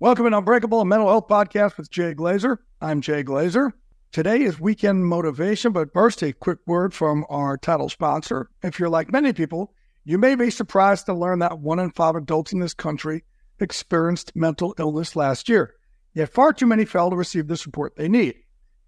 Welcome to Unbreakable, a mental health podcast with Jay Glazer. I'm Jay Glazer. Today is weekend motivation, but first, a quick word from our title sponsor. If you're like many people, you may be surprised to learn that one in five adults in this country experienced mental illness last year. Yet far too many fail to receive the support they need.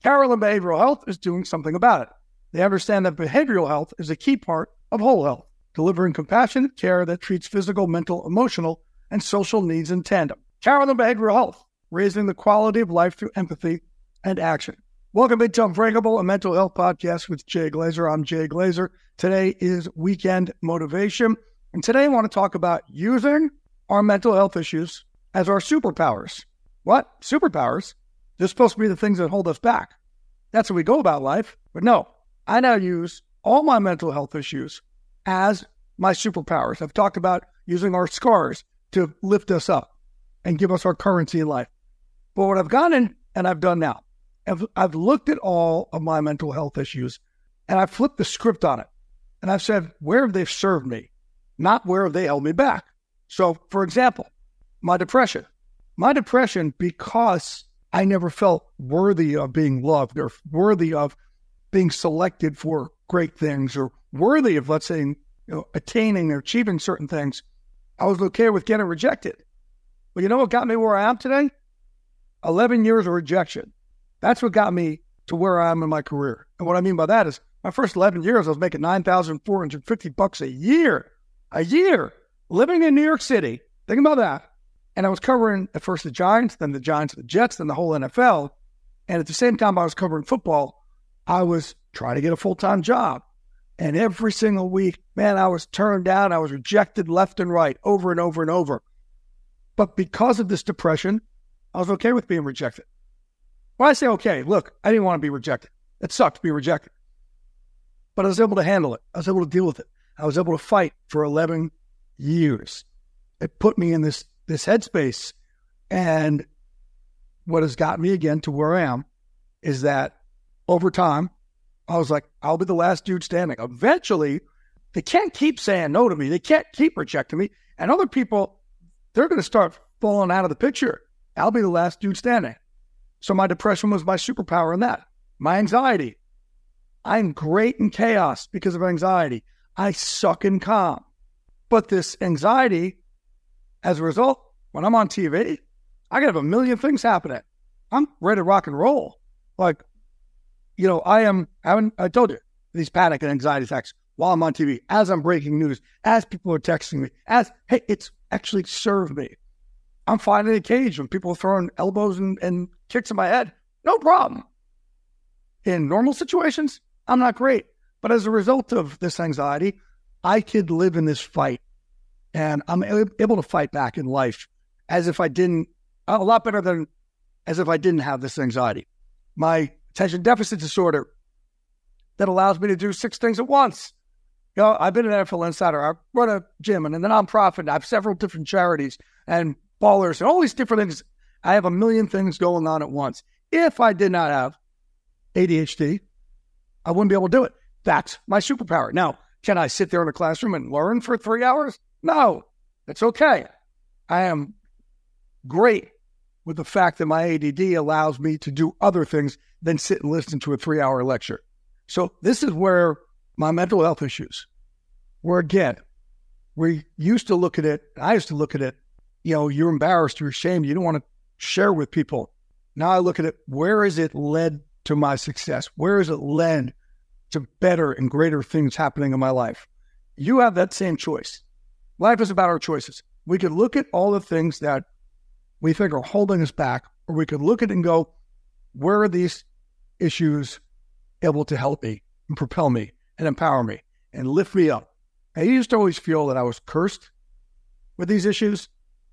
Carelon Behavioral Health is doing something about it. They understand that behavioral health is a key part of whole health, delivering compassionate care that treats physical, mental, emotional, and social needs in tandem. Carelon Behavioral Health, raising the quality of life through empathy and action. Welcome to Unbreakable, a mental health podcast with Jay Glazer. I'm Jay Glazer. Today is weekend motivation. And today I want to talk about using our mental health issues as our superpowers. What? Superpowers? They're supposed to be the things that hold us back. That's how we go about life. But no, I now use all my mental health issues as my superpowers. I've talked about using our scars to lift us up and give us our currency in life. But what I've gone in and I've done now, I've, I've looked at all of my mental health issues and I've flipped the script on it. And I've said, where have they served me? Not where have they held me back? So, for example, my depression. My depression, because I never felt worthy of being loved or worthy of being selected for great things or worthy of, let's say, you know, attaining or achieving certain things, I was okay with getting rejected. But you know what got me where I am today? 11 years of rejection. That's what got me to where I am in my career. And what I mean by that is my first 11 years, I was making 9,450 bucks a year, a year, living in New York City. Think about that. And I was covering at first the Giants, then the Giants, the Jets, then the whole NFL. And at the same time I was covering football, I was trying to get a full time job. And every single week, man, I was turned down. I was rejected left and right, over and over and over. But because of this depression, I was okay with being rejected. Well, I say okay, look, I didn't want to be rejected. It sucked to be rejected. But I was able to handle it. I was able to deal with it. I was able to fight for 11 years. It put me in this this headspace. And what has got me again to where I am is that over time, I was like, I'll be the last dude standing. Eventually, they can't keep saying no to me. They can't keep rejecting me. And other people they're going to start falling out of the picture. I'll be the last dude standing. So my depression was my superpower in that. My anxiety. I'm great in chaos because of anxiety. I suck in calm. But this anxiety, as a result, when I'm on TV, I can have a million things happening. I'm ready to rock and roll. Like, you know, I am having, I told you, these panic and anxiety attacks while I'm on TV, as I'm breaking news, as people are texting me, as, hey, it's actually serve me. I'm fine in a cage when people are throwing elbows and, and kicks in my head. No problem. In normal situations, I'm not great. But as a result of this anxiety, I could live in this fight and I'm able to fight back in life as if I didn't, a lot better than as if I didn't have this anxiety. My attention deficit disorder that allows me to do six things at once. You know, I've been an NFL insider. I run a gym and a nonprofit. I have several different charities. And ballers, and all these different things. I have a million things going on at once. If I did not have ADHD, I wouldn't be able to do it. That's my superpower. Now, can I sit there in a classroom and learn for three hours? No, it's okay. I am great with the fact that my ADD allows me to do other things than sit and listen to a three hour lecture. So, this is where my mental health issues, where again, we used to look at it, I used to look at it, you know, you're embarrassed, you're ashamed, you don't want to share with people. Now I look at it, where has it led to my success? Where has it led to better and greater things happening in my life? You have that same choice. Life is about our choices. We could look at all the things that we think are holding us back, or we could look at it and go, where are these issues able to help me and propel me and empower me and lift me up? I used to always feel that I was cursed with these issues.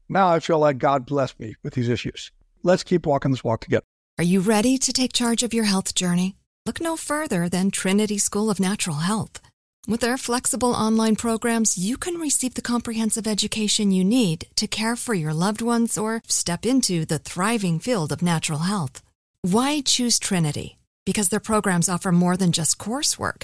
Now I feel like God blessed me with these issues. Let's keep walking this walk together. Are you ready to take charge of your health journey? Look no further than Trinity School of Natural Health. With their flexible online programs, you can receive the comprehensive education you need to care for your loved ones or step into the thriving field of natural health. Why choose Trinity? Because their programs offer more than just coursework.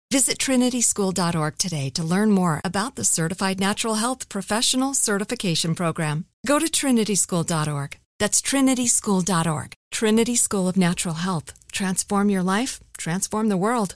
Visit trinityschool.org today to learn more about the Certified Natural Health Professional Certification Program. Go to trinityschool.org. That's trinityschool.org. Trinity School of Natural Health. Transform your life, transform the world.